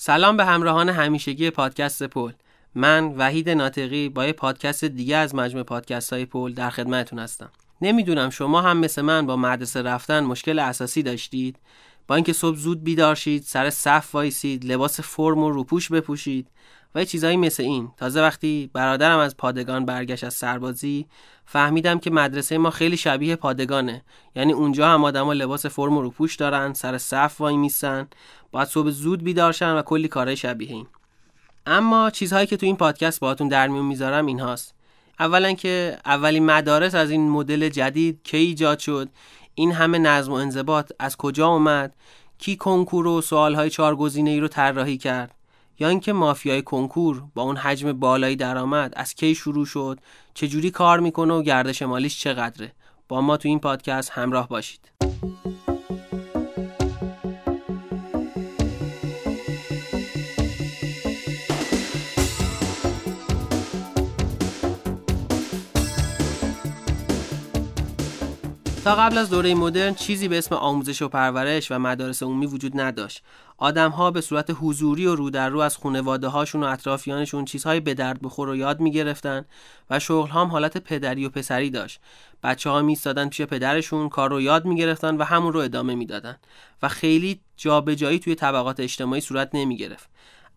سلام به همراهان همیشگی پادکست پل. من وحید ناطقی با یه پادکست دیگه از مجموع پادکست های پل در خدمتتون هستم. نمی‌دونم شما هم مثل من با مدرسه رفتن مشکل اساسی داشتید؟ با اینکه صبح زود بیدار شید سر صف وایسید لباس فرم و روپوش بپوشید و یه چیزایی مثل این. تازه وقتی برادرم از پادگان برگشت از سربازی فهمیدم که مدرسه ما خیلی شبیه پادگانه. یعنی اونجا هم آدما لباس فرم و روپوش دارن سر صف وای میسن. باید صبح زود بیدارشن و کلی کارهای شبیه این. اما چیزهایی که تو این پادکست باهاتون در میون می‌ذارم اینهاست. اولا که اولین مدارس از این مدل جدید کی ایجاد شد این همه نظم و انضباط از کجا اومد کی کنکور و سوالهای چهار گزینه ای رو طراحی کرد یا اینکه مافیای کنکور با اون حجم بالایی درآمد از کی شروع شد چجوری کار می‌کنه و گردش مالیش چقدره. با ما تو این پادکست همراه باشید. تا قبل از دوره مدرن چیزی به اسم آموزش و پرورش و مدارس عمومی وجود نداشت. آدمها به صورت حضوری و رو در رو از خانواده هاشون و اطرافیانشون چیزهای به درد بخور و یاد می‌گرفتن و شغل هم حالت پدری و پسری داشت. بچه ها میستادن پیش پدرشون کار رو یاد می‌گرفتن و همون رو ادامه می‌دادن و خیلی جابجایی توی طبقات اجتماعی صورت نمی‌گرفت.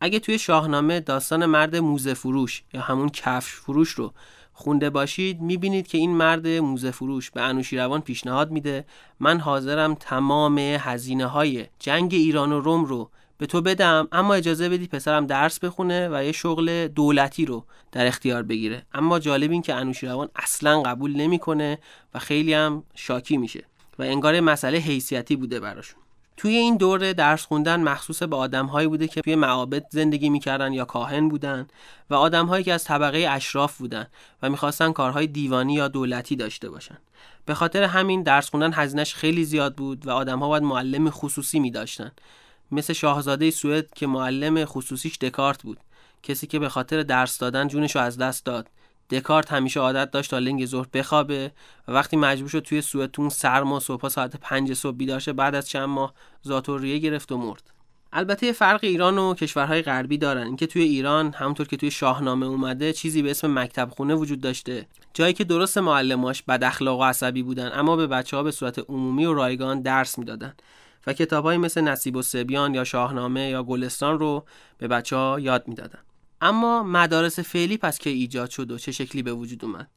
اگه توی شاهنامه داستان مرد موزه فروش یا همون کفش فروش رو خونده باشید می‌بینید که این مرد موزه فروش به انوشیروان پیشنهاد میده. من حاضرم تمام هزینه های جنگ ایران و روم رو به تو بدم اما اجازه بدی پسرم درس بخونه و یه شغل دولتی رو در اختیار بگیره. اما جالب این که انوشیروان اصلا قبول نمی‌کنه و خیلی هم شاکی میشه و انگار مسئله حیثیتی بوده براشون. توی این دوره درس خوندن مخصوص به آدمهایی بوده که توی معابد زندگی می‌کردن یا کاهن بودن و آدمهایی که از طبقه اشراف بودن و می‌خواستن کارهای دیوانی یا دولتی داشته باشن. به خاطر همین درس خوندن هزینهش خیلی زیاد بود و آدمها باید معلم خصوصی میداشتن. مثل شاهزاده سوئد که معلم خصوصیش دکارت بود. کسی که به خاطر درس دادن جونش رو از دست داد. دکارت همیشه عادت داشت تا لنگ ظهر بخوابه و وقتی مجبور شد توی سوئتون سرما صبح ساعت پنج صبح بیدار بعد از چند ماه زاتوریه گرفت و مرد. البته فرق ایران و کشورهای غربی دارن. اینکه توی ایران همونطور که توی شاهنامه اومده چیزی به اسم مکتب خونه وجود داشته. جایی که درست معلماش بد اخلاق و عصبی بودن اما به بچه ها به صورت عمومی و رایگان درس می‌دادن و کتابهایی مثل نصیب و سبیان یا شاهنامه یا گلستان رو به بچه ها یاد می‌دادن. اما مدارس فعلی پس که ایجاد شد و چه شکلی به وجود اومد.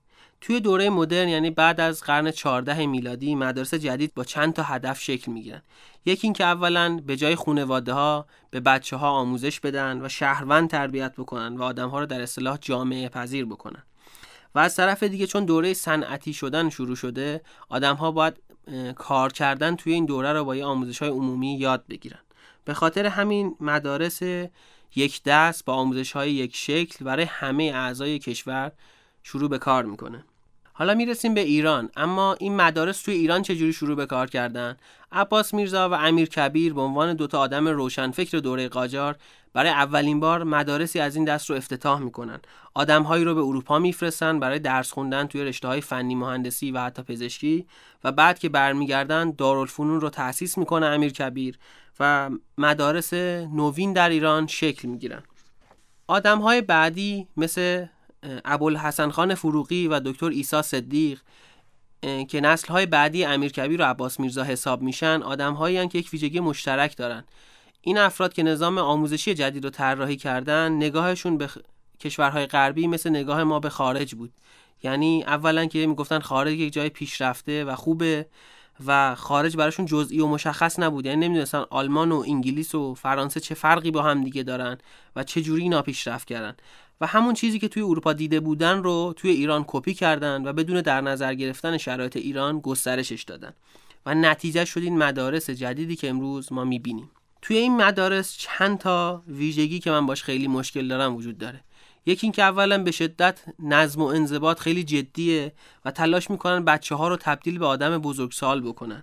توی دوره مدرن یعنی بعد از قرن 14 میلادی مدارس جدید با چند تا هدف شکل می‌گیرن. یکی اینکه اولا به جای خانواده ها به بچه ها آموزش بدن و شهروند تربیت بکنن و آدم ها رو در اصطلاح جامعه پذیر بکنن. و از طرف دیگه چون دوره صنعتی شدن شروع شده آدم ها باید کار کردن توی این دوره رو با یه آموزش های عمومی یاد بگیرن. به خاطر همین مدارس یک دست با آموزش های یک شکل برای همه اعضای کشور شروع به کار می‌کنه. حالا می‌رسیم به ایران. اما این مدارس توی ایران چجوری شروع به کار کردن؟ عباس میرزا و امیر کبیر به عنوان دوتا آدم روشنفکر دوره قاجار برای اولین بار مدارسی از این دست رو افتتاح می‌کنن. آدمهایی رو به اروپا میفرستن برای درس خوندن توی رشته های فنی مهندسی و حتی پزشکی و بعد که برمیگردن دارالفنون رو تأسیس می‌کنه امیر کبیر. و مدارس نوین در ایران شکل می‌گیرن. آدم های بعدی مثل ابوالحسن خان فروغی و دکتر ایسا صدیق که نسل های بعدی امیرکبیر و عباس میرزا حساب میشن آدم هایی که یک ویژگی مشترک دارن. این افراد که نظام آموزشی جدید رو طراحی کردن نگاهشون به کشورهای غربی مثل نگاه ما به خارج بود. یعنی اولا که می‌گفتن خارج یک جای پیشرفته و خوبه. و خارج براشون جزئی و مشخص نبود. یعنی نمی‌دونستن آلمان و انگلیس و فرانسه چه فرقی با هم دیگه دارن و چه جوری اینا پیشرفت کردن. و همون چیزی که توی اروپا دیده بودن رو توی ایران کپی کردن و بدون در نظر گرفتن شرایط ایران گسترشش دادن. و نتیجه شد این مدارس جدیدی که امروز ما می‌بینیم. توی این مدارس چند تا ویژگی که من باش خیلی مشکل دارم وجود داره. یکی اینکه اولا به شدت نظم و انضباط خیلی جدیه و تلاش می‌کنن بچه ها رو تبدیل به آدم بزرگسال بکنن.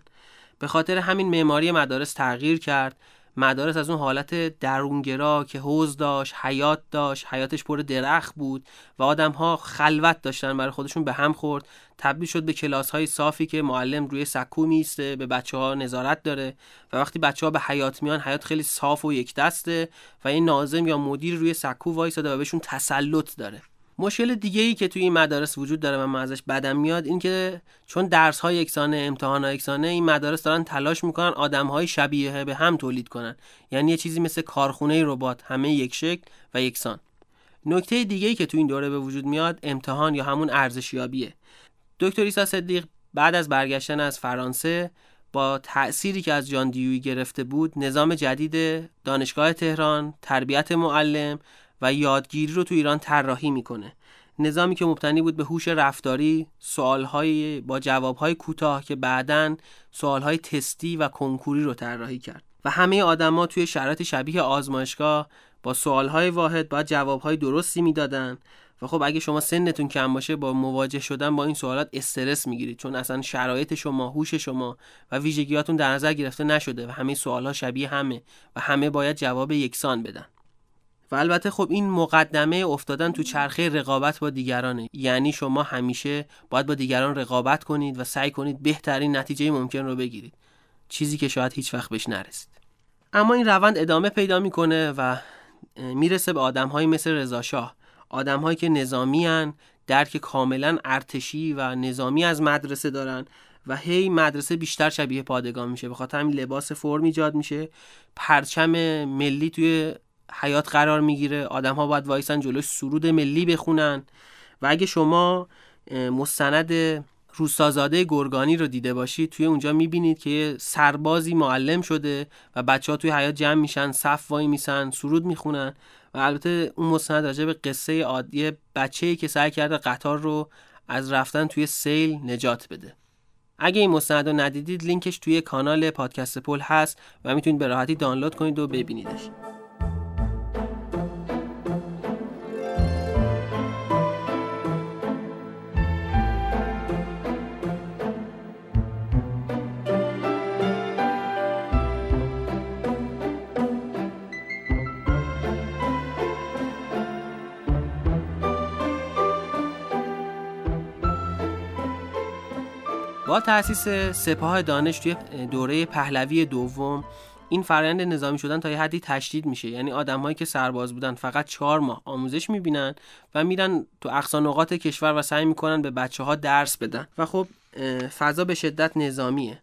به خاطر همین معماری مدارس تغییر کرد مدارس از اون حالت درونگرا که حوز داشت حیات داشت حیاتش پر درخت بود و آدم ها خلوت داشتن برای خودشون به هم خورد. تبدیل شد به کلاس های صافی که معلم روی سکو میسته به بچه ها نظارت داره و وقتی بچه ها به حیات میان حیات خیلی صاف و یک دسته و این ناظم یا مدیر روی سکو وایساده و بهشون تسلط داره. مشکل دیگه ای که توی این مدارس وجود داره و من ازش بدم میاد این که چون درس های یکسانه امتحان های یکسانه این مدارس دارن تلاش می‌کنن آدم های شبیه به هم تولید کنن. یعنی یه چیزی مثل کارخونه ربات همه یک شکل و یکسان. نکته دیگه ای که تو این دوره به وجود میاد امتحان یا همون ارزشیابیه. دکتر ایسا صدیق بعد از برگشتن از فرانسه با تأثیری که از جان دیوی گرفته بود نظام جدید دانشگاه تهران تربیت معلم و یادگیری رو تو ایران طراحی می‌کنه. نظامی که مبتنی بود به هوش رفتاری سوالهای با جوابهای کوتاه که بعدا سوالهای تستی و کنکوری رو طراحی کرد. و همه آدما توی شرایط شبیه آزمایشگاه با سوالهای واحد باید جوابهای درستی می‌دادن. و خب اگه شما سنتون کم باشه با مواجه شدن با این سوالات استرس می‌گیرید. چون اصلا شرایط شما هوش شما و ویژگیاتون در نظر گرفته نشده و همه سوالها شبیه همه و همه باید جواب یکسان بدن. و البته خب این مقدمه افتادن تو چرخه رقابت با دیگرانه. یعنی شما همیشه باید با دیگران رقابت کنید و سعی کنید بهترین نتیجه ممکن رو بگیرید. چیزی که شاید هیچ وقت بهش نرسید. اما این روند ادامه پیدا می‌کنه و می‌رسه به آدمهایی مثل رضاشاه آدمهایی که نظامی هن درک کاملا ارتشی و نظامی از مدرسه دارن و هی مدرسه بیشتر شبیه پادگان میشه. به خاطر همین لباس فرم ایجاد میشه. پرچم ملی توی حیات قرار می‌گیره. آدم ها باید وایسن جلوش سرود ملی بخونن. و اگه شما مستند روستازاده گرگانی رو دیده باشید توی اونجا می‌بینید که سربازی معلم شده و بچه ها توی حیات جمع میشن صف وای میسن سرود می‌خونن. و البته اون مستند راجع به قصه عادی بچه که سعی کرده قطار رو از رفتن توی سیل نجات بده. اگه این مستند رو ندیدید لینکش توی کانال پادکست پل هست و می‌تونید به راحتی دانلود کنید و ببینیدش. با تأسیس سپاه دانش توی دوره پهلوی دوم این فرآیند نظامی شدن تا یه حدی تشدید میشه. یعنی آدمهایی که سرباز بودن فقط چهار ماه آموزش می‌بینن و میرن تو اقصا نقاط کشور و سعی می‌کنن به بچه ها درس بدن. و خب فضا به شدت نظامیه.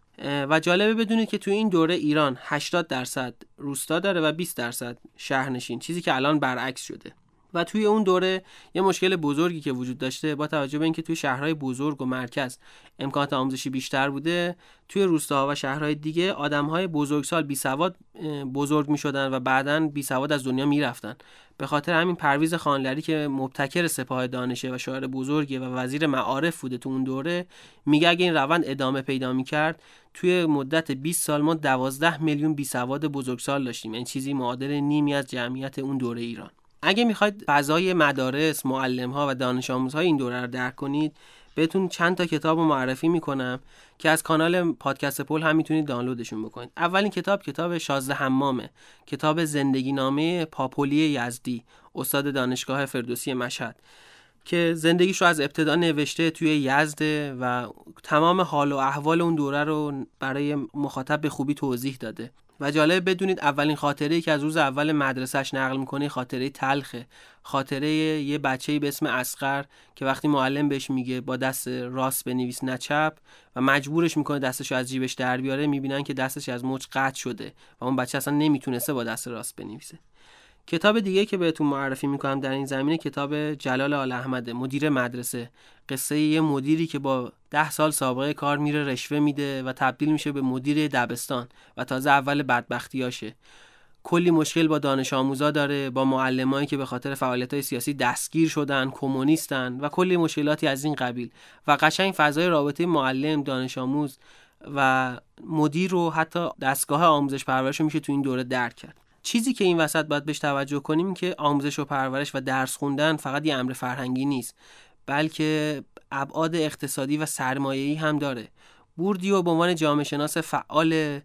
و جالبه بدونید که توی این دوره ایران 80 درصد روستا داره و 20 درصد شهرنشین چیزی که الان برعکس شده. و توی اون دوره یه مشکل بزرگی که وجود داشته با توجه به اینکه توی شهرهای بزرگ و مرکز امکانات آموزشی بیشتر بوده توی روستاها و شهرهای دیگه آدمهای بزرگسال بی سواد بزرگ می شدن و بعدا بی سواد از دنیا می‌رفتن. به خاطر همین پرویز خانلری که مبتکر سپاه دانشه و شاعر بزرگه و وزیر معارف بوده تو اون دوره میگه اگه این روند ادامه پیدا می‌کرد توی مدت 20 سال ما 12 میلیون بی سواد بزرگسال داشتیم. این یعنی چیزی معادل نیمی از جمعیت اون دوره ایران. اگه می‌خواید فضای مدارس، معلم ها و دانش آموزهای این دوره رو درک کنید بهتون چند تا کتاب رو معرفی می‌کنم که از کانال پادکست پول هم می‌تونید دانلودشون بکنید. اولین کتاب کتاب شازده حمامه کتاب زندگی نامه پاپولی یزدی استاد دانشگاه فردوسی مشهد که زندگیش رو از ابتدا نوشته توی یزده و تمام حال و احوال اون دوره رو برای مخاطب به خوبی توضیح داده. و جالب بدونید اولین خاطره که از روز اول مدرسهش نقل می‌کنه خاطره تلخه. خاطره یه بچه‌ای به اسم اسقر که وقتی معلم بهش میگه با دست راست بنویس نه چپ و مجبورش می‌کنه دستش از جیبش در بیاره می‌بینن که دستش از مچ قطع شده و اون بچه اصلا نمی‌تونسته با دست راست بنویسه. کتاب دیگه که بهتون معرفی می‌کنم در این زمینه کتاب جلال آل احمده مدیر مدرسه. قصه یه مدیری که با ده سال سابقه کار میره رشوه میده و تبدیل میشه به مدیر دبستان و تازه اول بدبختیاشه. کلی مشکل با دانش آموزا داره با معلمایی که به خاطر فعالیت های سیاسی دستگیر شدن کمونیستن و کلی مشکلاتی از این قبیل. و قشنگ فضای رابطه معلم دانش آموز و مدیر رو حتی دستگاه آموزش پرورش میشه تو این دوره درک کرد. چیزی که این وسط باید بهش توجه کنیم که آموزش و پرورش و درس خوندن فقط یه امر فرهنگی نیست بلکه ابعاد اقتصادی و سرمایه‌ای هم داره. بوردیو به عنوان جامعه شناس فعال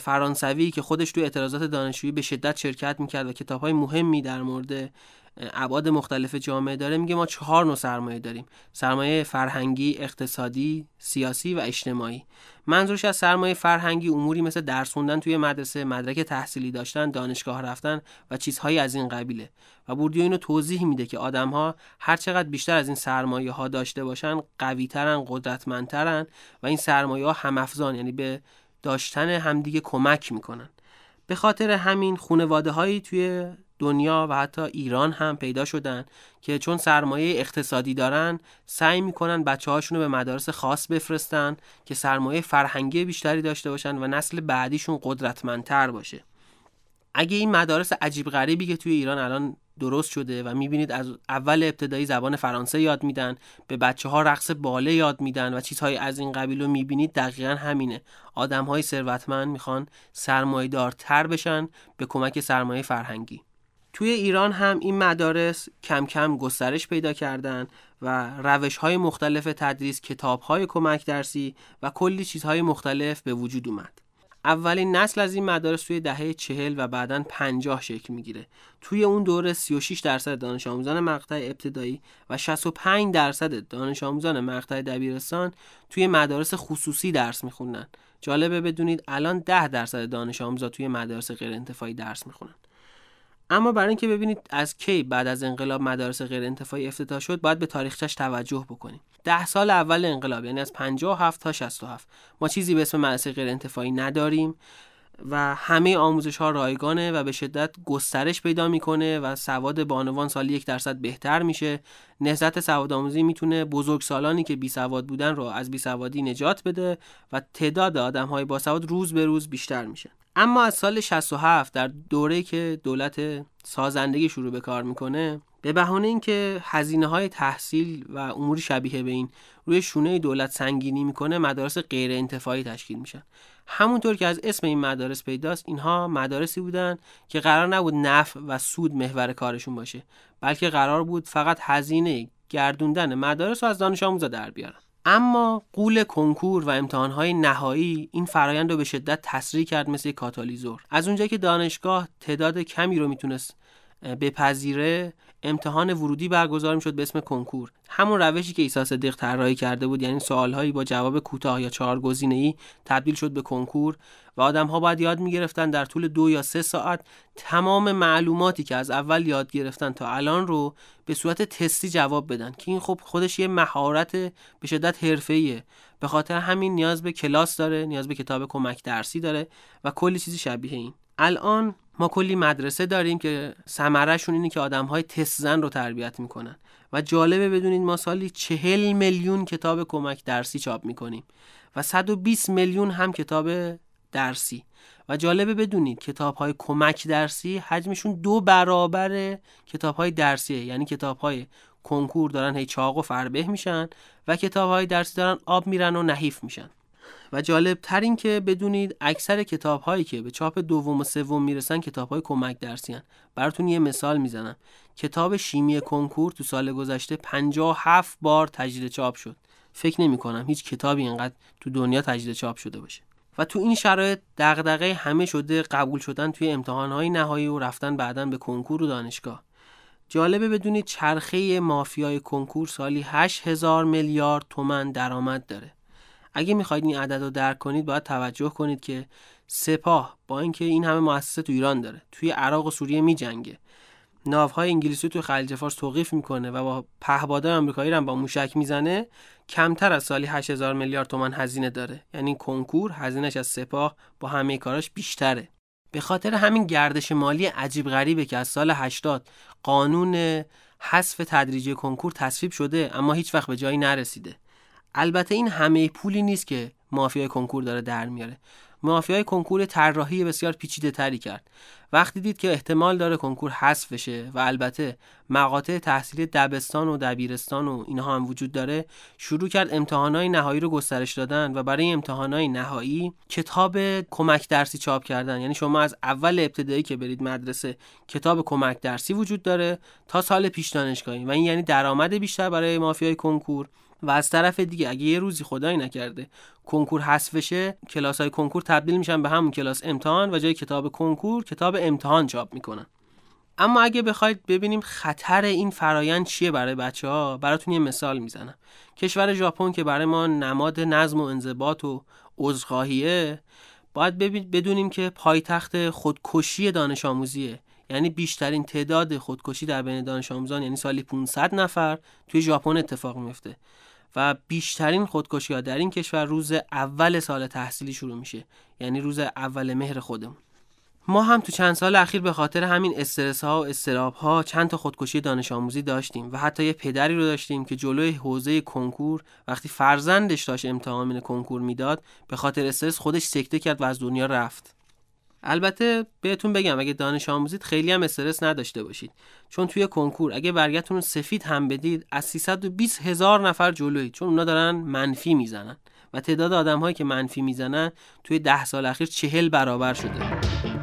فرانسوی که خودش توی اعتراضات دانشجویی به شدت شرکت می‌کرد و کتاب های مهمی در مورد ابعاد مختلف جامعه داره میگه ما چهار نوع سرمایه داریم. سرمایه فرهنگی اقتصادی سیاسی و اجتماعی. منظورش از سرمایه فرهنگی اموری مثل درس خوندن توی مدرسه مدرک تحصیلی داشتن دانشگاه رفتن و چیزهایی از این قبیله. و بوردیو اینو توضیح میده که آدم ها هر چقدر بیشتر از این سرمایه ها داشته باشن قوی ترن قدرتمندترن و این سرمایه ها همافزان یعنی به داشتن همدیگه کمک می‌کنن. به خاطر همین خانواده هایی توی دنیا و حتی ایران هم پیدا شدن که چون سرمایه اقتصادی دارن سعی می‌کنن بچه هاشون رو به مدارس خاص بفرستن که سرمایه فرهنگی بیشتری داشته باشن و نسل بعدیشون قدرتمندتر باشه. اگه این مدارس عجیب غریبی که توی ایران الان درست شده و می‌بینید از اول ابتدایی زبان فرانسه یاد میدن به بچه ها رقص باله یاد میدن و چیزهای از این قبیل رو می‌بینید دقیقا همینه. آدم های ثروتمند می‌خوان سرمایه دارتر بشن به کمک سرمایه فرهنگی. توی ایران هم این مدارس کم کم گسترش پیدا کردن و روش های مختلف تدریس کتاب های کمک درسی و کلی چیزهای مختلف به وجود اومد. اولین نسل از این مدارس توی دهه چهل و بعدا پنجاه شکل می‌گیره. توی اون دوره 36 درصد دانش آموزان مقطع ابتدایی و 65 درصد دانش آموزان مقطع دبیرستان توی مدارس خصوصی درس میخوندن. جالبه بدونید الان 10 درصد دانش آموزا توی مدارس غیر انتفاعی درس می‌خونن. اما برای اینکه ببینید از کی بعد از انقلاب مدارس غیر انتفاعی افتتاح شد باید به تاریخچش توجه بکنیم. ده سال اول انقلاب یعنی از 57 تا 67 ما چیزی به اسم مدرسه غیر انتفاعی نداریم و همه آموزش ها رایگانه و به شدت گسترش پیدا می‌کنه و سواد بانوان سالی یک درصد بهتر میشه. نهضت سواد آموزی می‌تونه بزرگ سالانی که بی سواد بودن رو از بی سوادی نجات بده و تعداد آدم های با سواد روز به روز بیشتر میشه اما از سال 67 در دوره که دولت سازندگی شروع به کار می‌کنه به بهانه اینکه هزینه های تحصیل و امور شبیه به این روی شونه دولت سنگینی می‌کنه مدارس غیر انتفاعی تشکیل میشن. همونطور که از اسم این مدارس پیداست اینها مدارسی بودن که قرار نبود نفع و سود محور کارشون باشه بلکه قرار بود فقط هزینه گردوندن مدارس رو از دانش آموزا در بیارن. اما قول کنکور و امتحانهای نهایی این فرایند رو به شدت تسریع کرد مثل کاتالیزور. از اونجایی که دانشگاه تعداد کمی رو می‌تونست بپذیره امتحان ورودی برگزار می‌شد به اسم کنکور. همون روشی که عیسی صدیق طراحی کرده بود یعنی سوالهایی با جواب کوتاه یا چهار گزینه ای تبدیل شد به کنکور و آدم ها باید یاد می‌گرفتن در طول دو یا سه ساعت تمام معلوماتی که از اول یاد گرفتن تا الان رو به صورت تستی جواب بدن. که این خب خودش یه مهارت به شدت حرفه‌ایه. به خاطر همین نیاز به کلاس داره نیاز به کتاب کمک درسی داره و کلی چیزی شبیه این. الان ما کلی مدرسه داریم که ثمرهشون اینه که آدم های تست زن رو تربیت می‌کنن. و جالبه بدونید ما سالی چهل میلیون کتاب کمک درسی چاپ می‌کنیم و 120 میلیون هم کتاب درسی. و جالبه بدونید کتاب های کمک درسی حجمشون دو برابر کتاب های درسیه. یعنی کتاب های کنکور دارن هی چاق و فربه میشن و کتاب های درسی دارن آب میرن و نحیف میشن. و جالب تر این که بدونید اکثر کتاب هایی که به چاپ دوم و سوم می‌رسن کتاب های کمک درسی هن. براتون یه مثال می‌زنم. کتاب شیمی کنکور تو سال گذشته 57 بار تجدید چاپ شد. فکر نمی کنم هیچ کتابی اینقدر تو دنیا تجدید چاپ شده باشه. و تو این شرایط دغدغه همه شده قبول شدن توی امتحانهای نهایی و رفتن بعدا به کنکور و دانشگاه. جالبه بدونید چرخه مافیای کنکور سالی 8000 میلیارد تومن درآمد داره. اگه می‌خواید این عدد رو درک کنید باید توجه کنید که سپاه با اینکه این همه مؤسسه تو ایران داره توی عراق و سوریه میجنگه. ناوهای انگلیسی تو خلیج فارس توقیف می‌کنه و با پهبادای آمریکایی هم با موشک می‌زنه کمتر از سالی 8000 میلیارد تومان هزینه داره. یعنی کنکور هزینهش از سپاه با همه کاراش بیشتره. به خاطر همین گردش مالی عجیب غریبه که از سال 80 قانون حذف تدریجی کنکور تصویب شده اما هیچ وقت به جایی نرسیده. البته این همه پولی نیست که مافیای کنکور داره در میاره. مافیای کنکور طراحی بسیار پیچیده تری کرد. وقتی دید که احتمال داره کنکور حذف بشه و البته مقاطع تحصیلی دبستان و دبیرستان و اینها هم وجود داره شروع کرد امتحانات نهایی رو گسترش دادن و برای امتحانات نهایی کتاب کمک درسی چاپ کردن. یعنی شما از اول ابتدایی که برید مدرسه کتاب کمک درسی وجود داره تا سال پیش دانشگاهی و این یعنی درآمد بیشتر برای مافیای کنکور. و از طرف دیگه اگه یه روزی خدایی نکرده کنکور حذف بشه کلاس های کنکور تبدیل میشن به همون کلاس امتحان و جای کتاب کنکور کتاب امتحان چاپ می‌کنن. اما اگه بخواید ببینیم خطر این فرایند چیه برای بچه ها براتون یه مثال می‌زنم. کشور ژاپن که برای ما نماد نظم و انضباط و عذرخواهیه باید بدونیم که پایتخت خودکشی دانش آموزیه. یعنی بیشترین تعداد خودکشی در بین دانش آموزان یعنی سالی 500 نفر توی ژاپن اتفاق میفته و بیشترین خودکشی ها در این کشور روز اول سال تحصیلی شروع میشه. یعنی روز اول مهر خودمون. ما هم تو چند سال اخیر به خاطر همین استرس ها و استراب ها چند تا خودکشی دانش آموزی داشتیم و حتی یه پدری رو داشتیم که جلوی حوزه کنکور وقتی فرزندش داشت امتحان کنکور می‌داد به خاطر استرس خودش سکته کرد و از دنیا رفت. البته بهتون بگم اگه دانش آموزید خیلی هم استرس نداشته باشید. چون توی کنکور اگه برگتون رو سفید هم بدید از 320 هزار نفر جلوید چون اونا دارن منفی می‌زنن. و تعداد آدم هایی که منفی می‌زنن توی ده سال اخیر چهل برابر شده.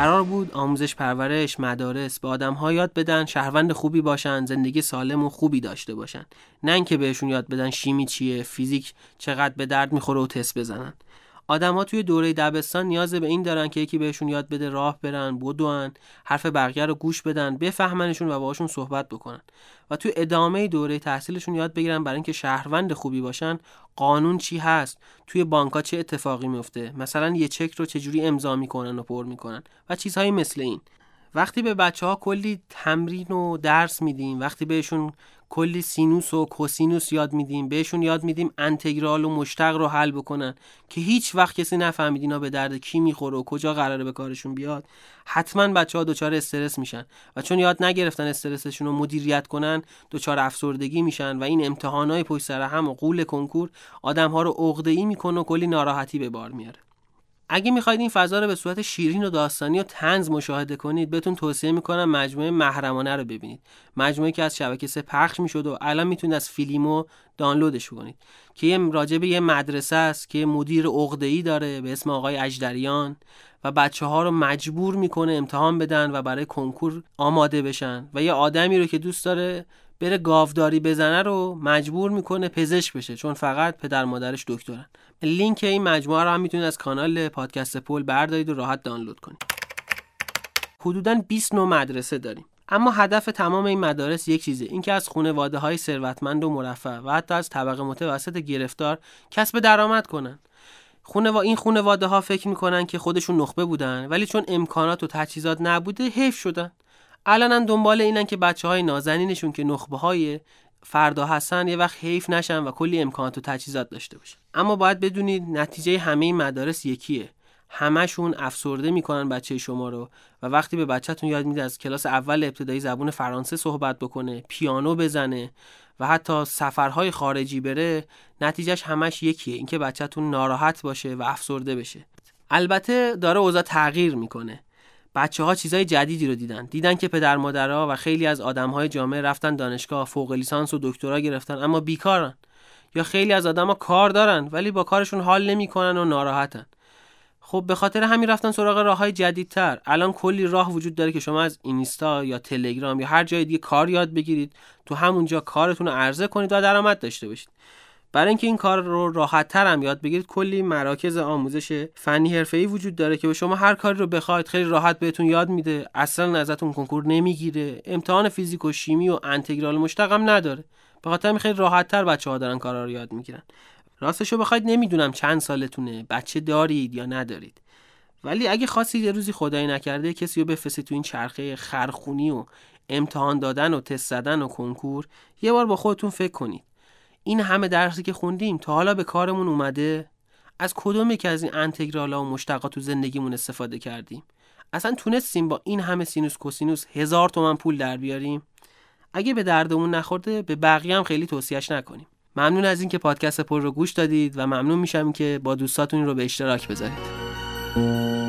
قرار بود آموزش پرورش مدارس به آدم ها یاد بدن شهروند خوبی باشن زندگی سالم و خوبی داشته باشن. نه اینکه بهشون یاد بدن شیمی چیه فیزیک چقدر به درد می‌خوره و تست بزنن. آدما توی دوره دبستان نیاز به این دارن که یکی بهشون یاد بده راه برن بدون حرف بقیه رو گوش بدن بفهمنشون و باهاشون صحبت بکنن. و توی ادامه دوره تحصیلشون یاد بگیرن برای اینکه شهروند خوبی باشن قانون چی هست توی بانکا چه اتفاقی میفته مثلا یه چک رو چجوری امضا می‌کنن و پر می‌کنن و چیزهایی مثل این. وقتی به بچه ها کلی تمرین و درس میدیم وقتی بهشون کلی سینوس و کوسینوس یاد میدیم. بهشون یاد میدیم انتگرال و مشتق رو حل بکنن. که هیچ وقت کسی نفهمید اینا به درد کی می‌خوره و کجا قراره به کارشون بیاد. حتما بچه ها دچار استرس میشن. و چون یاد نگرفتن استرسشون رو مدیریت کنن دچار افسردگی میشن و این امتحانای پشت سر هم و قول کنکور آدم ها رو عقده ای می‌کنه و کلی ناراحتی به بار میاره. اگه می‌خواید این فضا رو به صورت شیرین و داستانی و تنز مشاهده کنید بهتون توصیه می‌کنم مجموعه محرمانه رو ببینید. مجموعه که از شبکه سه پخش می‌شد و الان می‌تونید از فیلیمو دانلودش کنید. که یه راجع به یه مدرسه است که مدیر ای داره به اسم آقای اجدریان و بچه ها رو مجبور می‌کنه امتحان بدن و برای کنکور آماده بشن. و یه آدمی رو که دوست داره بره گاوداری بزنه رو مجبور می‌کنه پزشک بشه چون فقط پدر مادرش دکترن. لینک این مجموعه رو هم می‌تونید از کانال پادکست پول بردارید و راحت دانلود کنید. حدودا 20 نوع مدرسه داریم. اما هدف تمام این مدارس یک چیزه اینکه از خانواده های ثروتمند و مرفه و حتی از طبقه متوسط گرفتار کسب درآمد کنن. خونوا... این خانواده ها فکر می‌کنن که خودشون نخبه بودن ولی چون امکانات و تجهیزات نبوده حیف شدن. الان دنبال اینن که بچه های نازنینشون که نخبه های فردا هستن یه وقت حیف نشن و کلی امکانات و تجهیزات داشته باشن. اما باید بدونید نتیجه همه این مدارس یکیه. همشون افسرده می‌کنن بچه شما رو و وقتی به بچهتون یاد میده از کلاس اول ابتدایی زبون فرانسه صحبت بکنه پیانو بزنه و حتی سفرهای خارجی بره نتیجهش همش یکیه. اینکه بچهتون ناراحت باشه و افسرده بشه. البته داره اوضاع تغییر می‌کنه. بچه ها چیزای جدیدی رو دیدن. دیدن که پدر مادرها و خیلی از آدم های جامعه رفتن دانشگاه فوق لیسانس و دکترا گرفتن اما بیکارن. یا خیلی از ها کار دارن ولی با کارشون حال نمی‌کنن و ناراحتن. خب به خاطر همین رفتن سراغ راه های جدیدتر. الان کلی راه وجود داره که شما از اینستا یا تلگرام یا هر جای دیگه کار یاد بگیرید. تو همونجا کارتون رو عرضه کنید و درآمد داشته باشید. برای اینکه این کار رو راحت تر هم یاد بگیرید کلی مراکز آموزش فنی حرفه‌ای وجود داره که به شما هر کاری رو بخواید خیلی راحت بهتون یاد میده اصلا ازتون کنکور نمی‌گیره امتحان فیزیک و شیمی و انتگرال مشتق نداره. به خاطر خیلی راحت تر بچه ها دارن کارا رو یاد می‌گیرن. راستشو بخواید نمی‌دونم چند سالتونه بچه دارید یا ندارید. ولی اگه خواستید یه روزی خدایی نکرده کسی رو بفرستید تو این چرخه خرخونی و امتحان دادن و تست زدن و کنکور یه بار با خودتون فکر کنید. این همه درسی که خوندیم تا حالا به کارمون اومده؟ از کدوم یکی از این انتگرالا و مشتقات تو زندگیمون استفاده کردیم؟ اصلا تونستیم با این همه سینوس کوسینوس هزار تومن پول در بیاریم؟ اگه به دردمون نخورده به بقیه هم خیلی توصیهش نکنیم. ممنون از اینکه پادکست پر رو گوش دادید و ممنون میشم که با دوستاتون رو به اشتراک بذارید.